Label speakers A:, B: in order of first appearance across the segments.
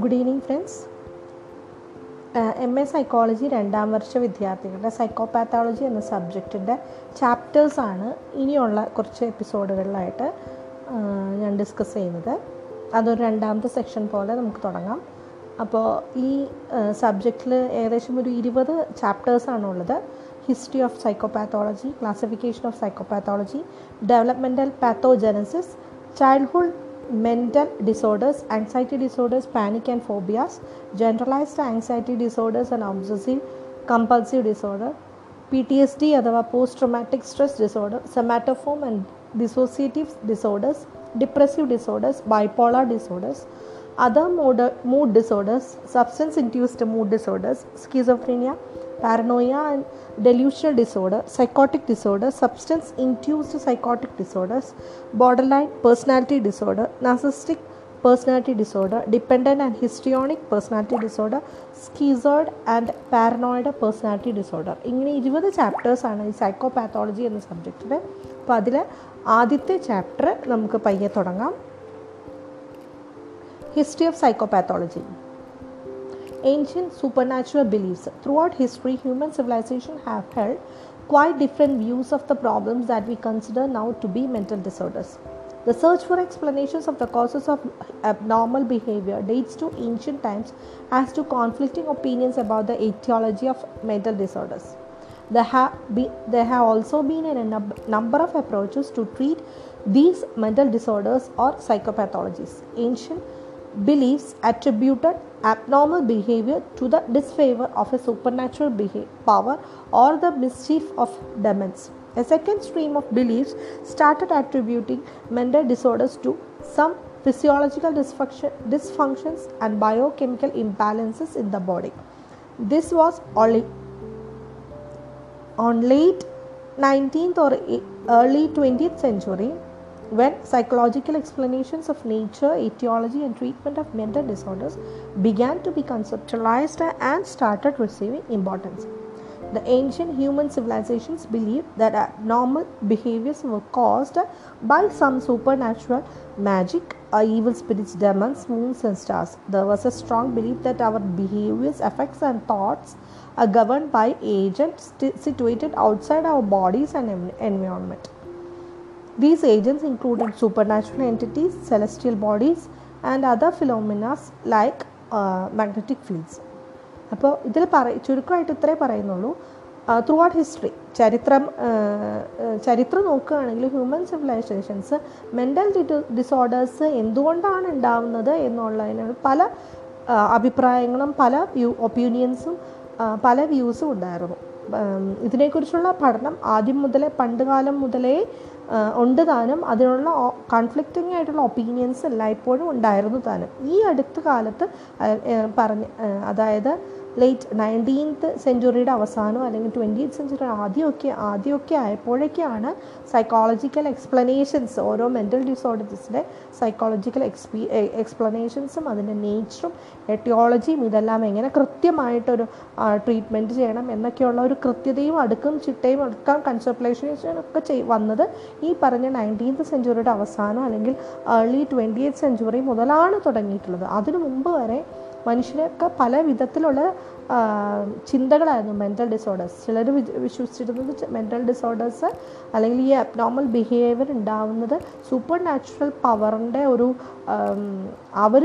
A: Good evening friends M A psychology രണ്ടാം വർഷ വിദ്യാർത്ഥികളുടെ സൈക്കോപാത്തോളജി എന്ന സബ്ജക്റ്റിന്റെ ചാപ്റ്റേഴ്സാണ് ഇനിയുള്ള കുറച്ച് എപ്പിസോഡുകളിലായിട്ട് ഞാൻ ഡിസ്കസ് ചെയ്യുന്നത്. അതൊരു രണ്ടാമത്തെ സെക്ഷൻ പോലെ നമുക്ക് തുടങ്ങാം. അപ്പോൾ ഈ സബ്ജക്റ്റിൽ ഏകദേശം ഒരു ഇരുപത് ചാപ്റ്റേഴ്സാണുള്ളത് history of psychopathology, classification of psychopathology, developmental pathogenesis, childhood mental disorders, anxiety disorders, panic and phobias, generalized anxiety disorders and obsessive compulsive disorder, PTSD other post-traumatic stress disorder, somatoform and dissociative disorders, depressive disorders, bipolar disorders. Other mode mood disorders substance induced mood disorders schizophrenia paranoia and delusional disorder psychotic disorder substance induced psychotic disorders borderline personality disorder narcissistic personality disorder dependent and histrionic personality disorder schizoid and paranoid personality disorder ഇങ്ങനെ ഇരുപത് ചാപ്റ്റേഴ്സാണ് ഈ psychopathology എന്ന സബ്ജക്റ്റിൽ അപ്പോൾ അതിൽ ആദ്യത്തെ chapter നമുക്ക് പയ്യെ തുടങ്ങാം. History of Psychopathology Ancient supernatural beliefs. Throughout history, human civilization have held quite different views of the problems that we consider now to be mental disorders. The search for explanations of the causes of abnormal behavior dates to ancient times as to conflicting opinions about the etiology of mental disorders. There have, be, there have also been a number of approaches to treat these mental disorders or psychopathologies. Ancient beliefs attributed abnormal behavior to the disfavor of a supernatural behavior, power or the mischief of demons. A second stream of beliefs started attributing mental disorders to some physiological dysfunction, dysfunctions and biochemical imbalances in the body. This was only on late 19th or early 20th century when psychological explanations of nature, etiology, and treatment of mental disorders began to be conceptualized and started receiving importance. The ancient human civilizations believed that abnormal behaviors were caused by some supernatural magic, or evil spirits, demons, moons, and stars. There was a strong belief that our behaviors, effects, and thoughts are governed by agents situated outside our bodies and environment. These agents included supernatural entities, celestial bodies, and other phenomena like uh, magnetic fields. അപ്പോൾ ഇതിൽ പറ ചുരുക്കമായിട്ട് ഇത്രേ പറയുന്നുള്ളൂ through out history ചരിത്രം ചരിത്രം നോക്കുകയാണെങ്കിൽ human civilisations mental disorders എന്തുകൊണ്ടാണ് ഉണ്ടാവുന്നത് എന്നുള്ളതിന് പല അഭിപ്രായങ്ങളും പല വ്യൂ ഒപ്പീനിയൻസും പല വ്യൂസും ഉണ്ടായിരുന്നു ഇതിനെക്കുറിച്ചുള്ള പഠനം ആദ്യം മുതലേ പണ്ട് കാലം മുതലേ ഉണ്ട് താനും. അതിനുള്ള കോൺഫ്ലിക്റ്റിംഗ് ആയിട്ടുള്ള ഒപ്പീനിയൻസ് എല്ലായ്പ്പോഴും ഉണ്ടായിരുന്നു താനും. ഈ അടുത്ത കാലത്ത് പറഞ്ഞ് അതായത് ലേറ്റ് നയന്റീൻത്ത് സെഞ്ചുറിയുടെ അവസാനം അല്ലെങ്കിൽ ട്വന്റീത്ത് സെഞ്ചുറി ആദ്യമൊക്കെ ആദ്യമൊക്കെ ആയപ്പോഴേക്കാണ് സൈക്കോളജിക്കൽ എക്സ്പ്ലനേഷൻസ് ഓരോ മെന്റൽ ഡിസോർഡേഴ്സിന്റെ സൈക്കോളജിക്കൽ എക്സ്പീ എക്സ്പ്ലനേഷൻസും അതിന്റെ നേച്ചറും എട്ടിയോളജിയും ഇതെല്ലാം എങ്ങനെ കൃത്യമായിട്ടൊരു ട്രീറ്റ്മെന്റ് ചെയ്യണം എന്നൊക്കെയുള്ള ഒരു കൃത്യതയും അടുക്കും ചിട്ടയും അടുക്കാൻ ഒക്കെ ചെയ് വന്നത് ഈ പറഞ്ഞ നയന്റീൻത്ത് സെഞ്ചുറിയുടെ അവസാനം അല്ലെങ്കിൽ ഏർലി ട്വന്റി എയ്റ്റ് സെഞ്ചുറി മുതലാണ് തുടങ്ങിയിട്ടുള്ളത്. അതിനു മുമ്പ് വരെ മനുഷ്യരൊക്കെ പല വിധത്തിലുള്ള ചിന്തകളായിരുന്നു. മെന്റൽ ഡിസോർഡേഴ്സ് ചിലർ വിശ്വസിച്ചിരുന്നത് മെന്റൽ ഡിസോർഡേഴ്സ് അല്ലെങ്കിൽ ഈ അബ്നോർമൽ ബിഹേവിയർ ഉണ്ടാവുന്നത് സൂപ്പർ നാച്ചുറൽ പവറിന്റെ ഒരു അവർ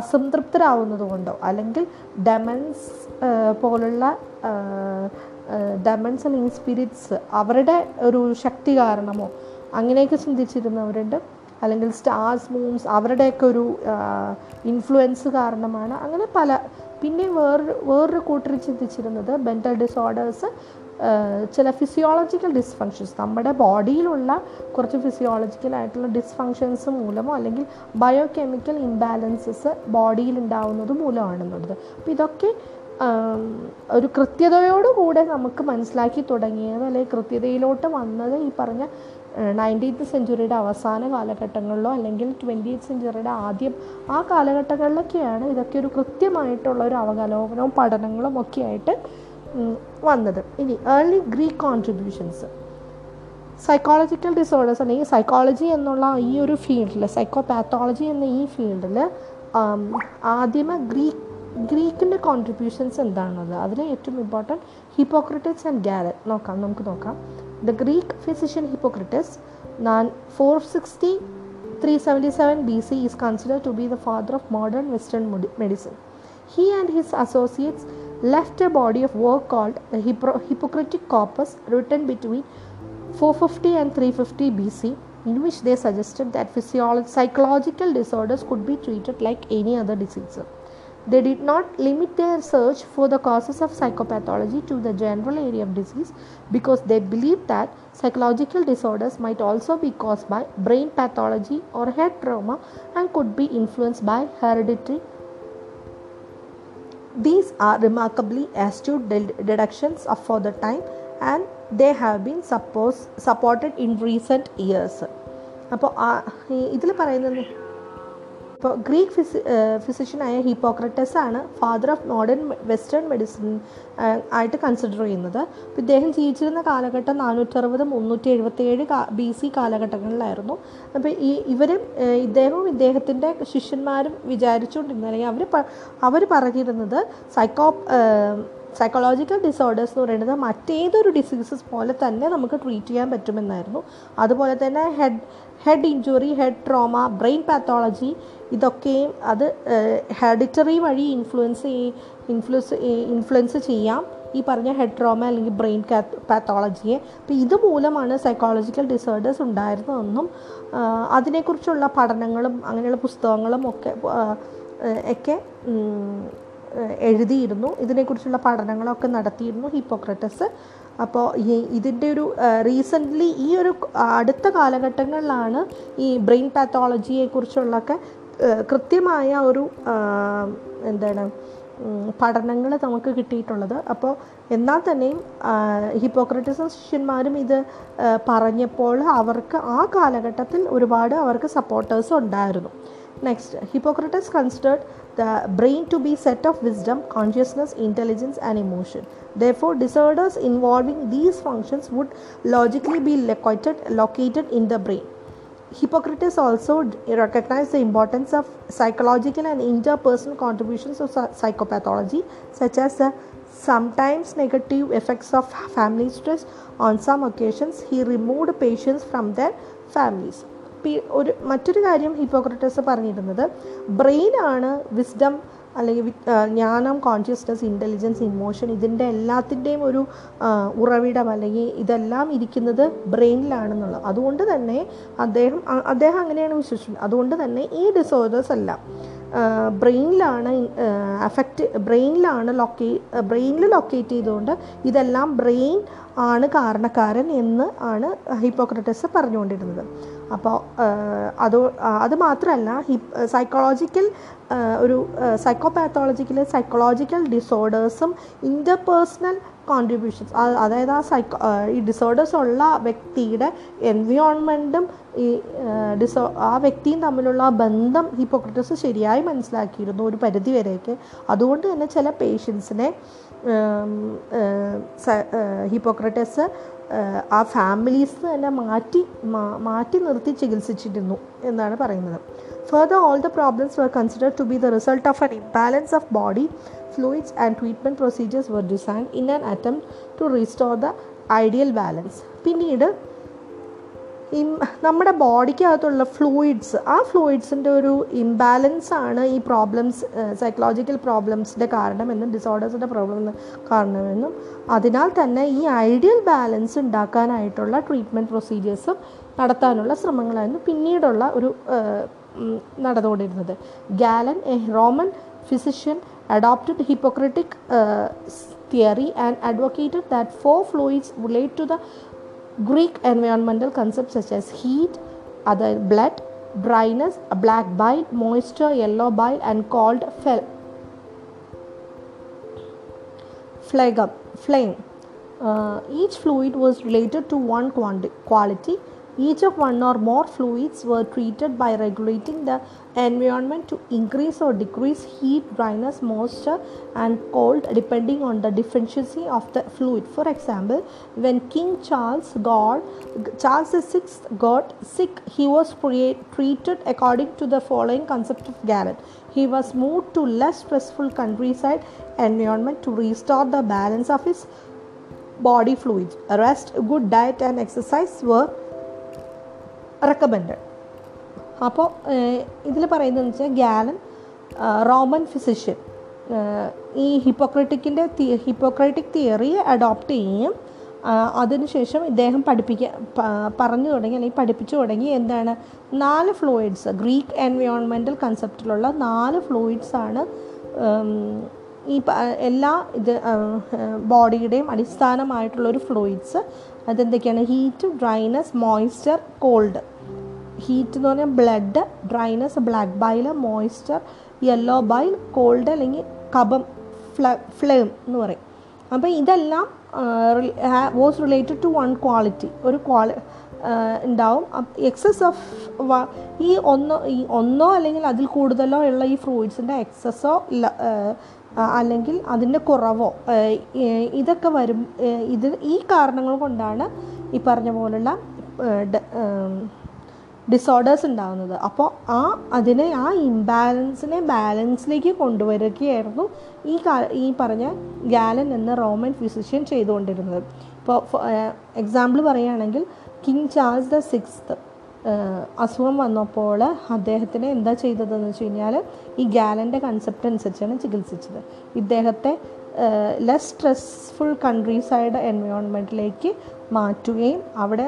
A: അസംതൃപ്തരാവുന്നത് കൊണ്ടോ അല്ലെങ്കിൽ ഡെമൻസ് പോലുള്ള ഡെമൻസ് അല്ലെങ്കിൽ സ്പിരിറ്റ്സ് അവരുടെ ഒരു ശക്തി കാരണമോ അങ്ങനെയൊക്കെ ചിന്തിച്ചിരുന്നവരുണ്ട്. അല്ലെങ്കിൽ സ്റ്റാർസ് മൂൺസ് അവരുടെയൊക്കെ ഒരു ഇൻഫ്ലുവൻസ് കാരണമാണ്. അങ്ങനെ പല പിന്നെ വേറൊരു വേറൊരു കൂട്ടർ ചിന്തിച്ചിരുന്നത് മെന്റൽ ഡിസോർഡേഴ്സ് ചില ഫിസിയോളജിക്കൽ ഡിസ്ഫങ്ഷൻസ് നമ്മുടെ ബോഡിയിലുള്ള കുറച്ച് ഫിസിയോളജിക്കൽ ആയിട്ടുള്ള ഡിസ്ഫങ്ഷൻസ് മൂലമോ അല്ലെങ്കിൽ ബയോ കെമിക്കൽ ഇംബാലൻസസ് ബോഡിയിൽ ഉണ്ടാവുന്നത് മൂലമാണെന്നുള്ളത്. അപ്പോൾ ഇതൊക്കെ ഒരു കൃത്യതയോടുകൂടെ നമുക്ക് മനസ്സിലാക്കി തുടങ്ങിയത് അല്ലെങ്കിൽ കൃത്യതയിലോട്ട് വന്നത് ഈ പറഞ്ഞ നയന്റീൻത്ത് സെഞ്ചുറിയുടെ അവസാന കാലഘട്ടങ്ങളിലോ അല്ലെങ്കിൽ ട്വന്റി ട്വന്റീത്ത് സെഞ്ചുറിയുടെ ആദ്യം ആ കാലഘട്ടങ്ങളിലൊക്കെയാണ് ഇതൊക്കെ ഒരു കൃത്യമായിട്ടുള്ള ഒരു അവലോകനവും പഠനങ്ങളും ഒക്കെ ആയിട്ട് വന്നത്. ഇനി early Greek contributions psychological disorders അല്ലെങ്കിൽ സൈക്കോളജി എന്നുള്ള ഈ ഒരു ഫീൽഡിൽ സൈക്കോപാത്തോളജി എന്ന ഈ ഫീൽഡിൽ ആദ്യമേ ഗ്രീക്ക് ഗ്രീക്കിന്റെ കോൺട്രിബ്യൂഷൻസ് എന്താണുള്ളത്? അതിൽ ഏറ്റവും ഇമ്പോർട്ടന്റ് ഹിപ്പോക്രട്ടിക്സ് ആൻഡ് ഗാലൻ നോക്കാം നമുക്ക് നോക്കാം. The Greek physician Hippocrates, 460 377 BC, is considered to be the father of modern Western medicine. He and his associates left a body of work called the Hippocratic Corpus, written between 450 and 350 BC, in which they suggested that psychological disorders could be treated like any other disease. They did not limit their search for the causes of psychopathology to the general area of disease because they believed that psychological disorders might also be caused by brain pathology or head trauma and could be influenced by hereditary these are remarkably astute de- deductions of for the time and they have been suppose, supported in recent years. അപ്പോൾ ഇതിൽ പറയുന്നത് ഇപ്പോൾ Greek fizzy ഫിസിഷ്യനായ Hippocrates ആണ് father of modern western medicine ആയിട്ട് consider ചെയ്യുന്നത്. അപ്പോൾ ഇദ്ദേഹം ജീവിച്ചിരുന്ന കാലഘട്ടം നാനൂറ്ററുപത് മുന്നൂറ്റി എഴുപത്തി ഏഴ് ബി സി കാലഘട്ടങ്ങളിലായിരുന്നു. അപ്പോൾ ഈ ഇവരും ഇദ്ദേഹവും ഇദ്ദേഹത്തിന്റെ ശിഷ്യന്മാരും വിചാരിച്ചുകൊണ്ടിരുന്നത് അല്ലെങ്കിൽ അവർ അവർ പറഞ്ഞിരുന്നത് സൈക്കോ സൈക്കോളജിക്കൽ ഡിസോർഡേഴ്സ് എന്ന് പറയുന്നത് മറ്റേതൊരു ഡിസീസസ് പോലെ തന്നെ നമുക്ക് ട്രീറ്റ് ചെയ്യാൻ പറ്റുമെന്നായിരുന്നു. അതുപോലെ തന്നെ head head injury head trauma brain pathology ഇതൊക്കെയും അത് ഹെഡിറ്ററി വഴി ഇൻഫ്ലുവൻസ് ഇൻഫ്ലുവൻസ് ഇൻഫ്ലുവൻസ് ചെയ്യാം. ഈ പറഞ്ഞ ഹെഡ് ട്രോമ അല്ലെങ്കിൽ ബ്രെയിൻ പാത്തോളജിയെ. അപ്പോൾ ഇതുമൂലമാണ് സൈക്കോളജിക്കൽ ഡിസോർഡേഴ്സ് ഉണ്ടായിരുന്നതെന്നും അതിനെക്കുറിച്ചുള്ള പഠനങ്ങളും അങ്ങനെയുള്ള പുസ്തകങ്ങളും ഒക്കെ ഒക്കെ എഴുതിയിരുന്നു. ഇതിനെക്കുറിച്ചുള്ള പഠനങ്ങളൊക്കെ നടത്തിയിരുന്നു ഹിപ്പോക്രട്ടസ്. അപ്പോൾ ഈ ഇതിന്റെ ഒരു റീസെന്റ്ലി ഈ ഒരു അടുത്ത കാലഘട്ടങ്ങളിലാണ് ഈ ബ്രെയിൻ പാത്തോളജിയെക്കുറിച്ചുള്ളൊക്കെ കൃത്യമായ ഒരു എന്താണ് പഠനങ്ങൾ നമുക്ക് കിട്ടിയിട്ടുള്ളത്. അപ്പോൾ എന്നാൽ തന്നെയും ഹിപ്പോക്രട്ടിസ് ശിഷ്യന്മാരും ഇത് പറഞ്ഞപ്പോൾ അവർക്ക് ആ കാലഘട്ടത്തിൽ ഒരുപാട് അവർക്ക് സപ്പോർട്ടേഴ്സ് ഉണ്ടായിരുന്നു. Next Hippocrates considered the brain to be seat of wisdom consciousness intelligence and emotion therefore disorders involving these functions would logically be located in the brain hippocrates also recognized the importance of psychological and interpersonal contributions of psychopathology such as the sometimes negative effects of family stress on some occasions he removed patients from their families ഒരു മറ്റൊരു കാര്യം ഹിപ്പോക്രട്ടസ് പറഞ്ഞിരുന്നത് ബ്രെയിനാണ് wisdom അല്ലെങ്കിൽ ജ്ഞാനം consciousness intelligence emotion ഇതിന്റെ എല്ലാത്തിന്റെയും ഒരു ഉറവിടം അല്ലെങ്കിൽ ഇതെല്ലാം ഇരിക്കുന്നത് ബ്രെയിനിലാണെന്നുള്ളത് അതുകൊണ്ട് തന്നെ അദ്ദേഹം അദ്ദേഹം അങ്ങനെയാണ് വിശ്വസിച്ചത്. അതുകൊണ്ട് തന്നെ ഈ ഡിസോർഡേഴ്സ് എല്ലാം ബ്രെയിനിലാണ് അഫക്റ്റ് ബ്രെയിനിലാണ് ലൊക്കേ ബ്രെയിനിൽ ലൊക്കേറ്റ് ചെയ്തുകൊണ്ട് ഇതെല്ലാം ബ്രെയിൻ ആണ് കാരണക്കാരൻ എന്ന് ആണ് ഹിപ്പോക്രട്ടസ് പറഞ്ഞുകൊണ്ടിരുന്നത്. അപ്പോൾ അത് അത് മാത്രമല്ല സൈക്കോളജിക്കൽ ഒരു സൈക്കോപാത്തോളജിക്കൽ സൈക്കോളജിക്കൽ ഡിസോർഡേഴ്സും ഇന്റർപേഴ്സണൽ കോൺട്രിബ്യൂഷൻസ് അതായത് ആ സൈക്കോ ഈ ഡിസോർഡേഴ്സ് ഉള്ള വ്യക്തിയുടെ എൻവിയോൺമെന്റും ഈ ഡിസോ ആ വ്യക്തിയും തമ്മിലുള്ള ആ ബന്ധം ഹിപ്പോക്രട്ടസ് ശരിയായി മനസ്സിലാക്കിയിരുന്നു ഒരു പരിധി വരെയൊക്കെ അതുകൊണ്ട് തന്നെ ചില പേഷ്യൻസിനെ ഹിപ്പോക്രറ്റസ് ആ ഫാമിലീസ് തന്നെ മാറ്റി മാറ്റി നിർത്തി ചികിത്സിച്ചിരുന്നു എന്നാണ് പറയുന്നത്. Further all the problems were consider to be the result of an imbalance of body fluids and treatment procedures were design in an attempt to restore the ideal balance പിന്നീട് നമ്മുടെ ബോഡിക്കകത്തുള്ള ഫ്ലൂയിഡ്സ് ആ ഫ്ലൂയിഡ്സിന്റെ ഒരു ഇംബാലൻസ് ആണ് ഈ problems psychological പ്രോബ്ലംസിന്റെ കാരണമെന്നും ഡിസോർഡേഴ്സിന്റെ problem കാരണമെന്നും. അതിനാൽ തന്നെ ഈ ഐഡിയൽ ബാലൻസ് ഉണ്ടാക്കാനായിട്ടുള്ള ട്രീറ്റ്മെന്റ് പ്രൊസീജിയേഴ്സും നടത്താനുള്ള ശ്രമങ്ങളായിരുന്നു പിന്നീടുള്ള ഒരു നടന്നുകൊണ്ടിരുന്നത്. Galen a Roman physician adopted Hippocratic theory and advocated that four fluids relate to the Greek environmental concepts such as heat, other blood, dryness, black bile, moisture, yellow bile, and called fel- flame. Uh, each fluid was related to one quality Each of one or more fluids were treated by regulating the environment to increase or decrease heat, dryness, moisture, and cold depending on the deficiency of the fluid. For example, when King Charles got Charles VI got sick, he was pre- treated according to the following concept of Galen. He was moved to less stressful countryside environment to restore the balance of his body fluids. Rest, good diet, and exercise were recommend അപ്പോൾ ഇതിൽ പറയുന്നതെന്ന് വെച്ചാൽ gallon Roman physician ഈ ഹിപ്പോക്രറ്റിക്കിന്റെ ഹിപ്പോക്രറ്റിക് theory adopt ചെയ്യുകയും അതിനുശേഷം ഇദ്ദേഹം പഠിപ്പിക്കാൻ പറഞ്ഞു തുടങ്ങി അല്ലെങ്കിൽ പഠിപ്പിച്ചു തുടങ്ങി എന്താണ് നാല് ഫ്ലൂയിഡ്സ് ഗ്രീക്ക് എൻവയോൺമെന്റൽ കൺസെപ്റ്റിലുള്ള നാല് ഫ്ലൂയിഡ്സാണ് ഈ എല്ലാ ഇത് ബോഡിയുടെയും അടിസ്ഥാനമായിട്ടുള്ള ഒരു fluids അതെന്തൊക്കെയാണ്? Heat dryness moisture cold heat എന്ന് പറഞ്ഞാൽ blood dryness black bile moisture yellow bile cold അല്ലെങ്കിൽ കബം ഫ്ല ഫ്ലെയിം എന്ന് പറയും. അപ്പോൾ ഇതെല്ലാം was related to one quality ഒരു ക്വാളി ഉണ്ടാവും. എക്സസ് ഓഫ് ഈ ഒന്നോ ഈ ഒന്നോ അല്ലെങ്കിൽ അതിൽ കൂടുതലോ ഉള്ള ഈ ഫ്രൂട്ട്സിന്റെ എക്സസോ അല്ലെങ്കിൽ അതിന്റെ കുറവോ ഇതൊക്കെ വരും ഇത് ഈ കാരണങ്ങൾ കൊണ്ടാണ് ഈ പറഞ്ഞ പോലുള്ള ഡിസോർഡേഴ്സ് ഉണ്ടാകുന്നത്. അപ്പോൾ ആ അതിനെ ആ ഇംബാലൻസിനെ ബാലൻസിലേക്ക് കൊണ്ടുവരികയായിരുന്നു ഈ കാ ഈ പറഞ്ഞ ഗാലൻ എന്ന റോമൻ ഫിസിഷ്യൻ ചെയ്തുകൊണ്ടിരുന്നത്. ഇപ്പോൾ എക്സാമ്പിൾ പറയുകയാണെങ്കിൽ കിങ് ചാൾസ് ദ സിക്സ്ത് അസുഖം വന്നപ്പോൾ അദ്ദേഹത്തിന് എന്താ ചെയ്തതെന്ന് വെച്ച് കഴിഞ്ഞാൽ ഈ ഗാലന്റെ കൺസെപ്റ്റ് അനുസരിച്ചാണ് ചികിത്സിച്ചത്. ഇദ്ദേഹത്തെ ലെസ് സ്ട്രെസ്ഫുൾ കൺട്രീസൈഡ് എൻവയോൺമെന്റിലേക്ക് മാറ്റുകയും അവിടെ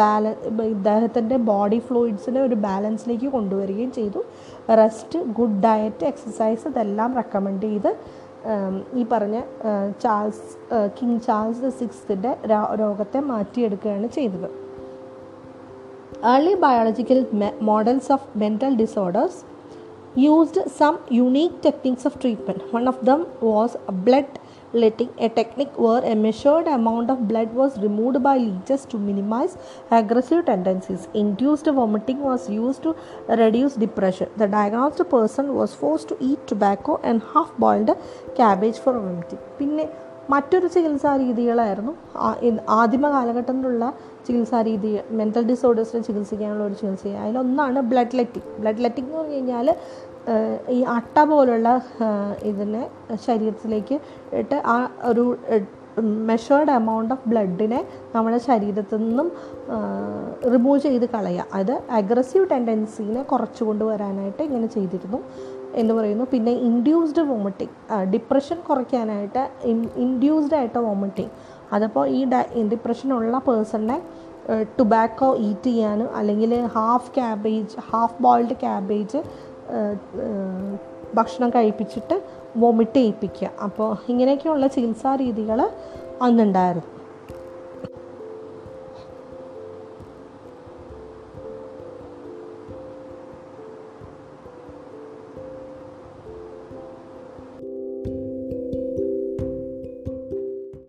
A: ബാല ഇദ്ദേഹത്തിന്റെ ബോഡി ഫ്ലൂയിഡ്സിനെ ഒരു ബാലൻസിലേക്ക് കൊണ്ടുവരികയും ചെയ്തു. റെസ്റ്റ് ഗുഡ് ഡയറ്റ് എക്സസൈസ് ഇതെല്ലാം റെക്കമെൻഡ് ചെയ്ത് ഈ പറഞ്ഞ ചാൾസ് കിങ് ചാൾസ് ദ സിക്സ്തിന്റെ രോഗത്തെ മാറ്റിയെടുക്കുകയാണ് ചെയ്തത്. Early biological models of mental disorders used some unique techniques of treatment. One of them was blood letting, a technique where a measured amount of blood was removed by leeches to minimize aggressive tendencies. Induced vomiting was used to reduce depression. The diagnosed person was forced to eat tobacco and half boiled cabbage for vomiting. മറ്റൊരു ചികിത്സാ രീതികളായിരുന്നു. ആദിമ കാലഘട്ടത്തിലുള്ള ചികിത്സാ രീതി mental ഡിസോർഡേഴ്സിനെ ചികിത്സിക്കാനുള്ള ഒരു ചികിത്സ. അതിലൊന്നാണ് blood letting blood letting എന്ന് പറഞ്ഞു കഴിഞ്ഞാൽ ഈ അട്ട പോലുള്ള ഇതിനെ ശരീരത്തിലേക്ക് ഇട്ട് ആ ഒരു മെഷേർഡ് എമൗണ്ട് ഓഫ് ബ്ലഡിനെ നമ്മുടെ ശരീരത്തിൽ നിന്നും റിമൂവ് ചെയ്ത് കളയുക. അത് അഗ്രസീവ് ടെൻഡൻസീനെ കുറച്ചു കൊണ്ടുവരാനായിട്ട് ഇങ്ങനെ ചെയ്തിരുന്നു. എന്ന് പറയുന്നു. പിന്നെ ഇൻഡ്യൂസ്ഡ് വോമിറ്റിംഗ് ഡിപ്രഷൻ കുറയ്ക്കാനായിട്ട് ഇൻഡ്യൂസ്ഡ് ആയിട്ട് വോമിറ്റിംഗ് അതപ്പോൾ ഈ ഡിപ്രഷനുള്ള പേഴ്സണിനെ ടുബാക്കോ ഈറ്റ് ചെയ്യാനും അല്ലെങ്കിൽ half cabbage half boiled cabbage ഭക്ഷണം കഴിപ്പിച്ചിട്ട് വൊമിറ്റ് ചെയ്യിപ്പിക്കുക. അപ്പോൾ ഇങ്ങനെയൊക്കെയുള്ള ചികിത്സാ രീതികൾ അന്നുണ്ടായിരുന്നു.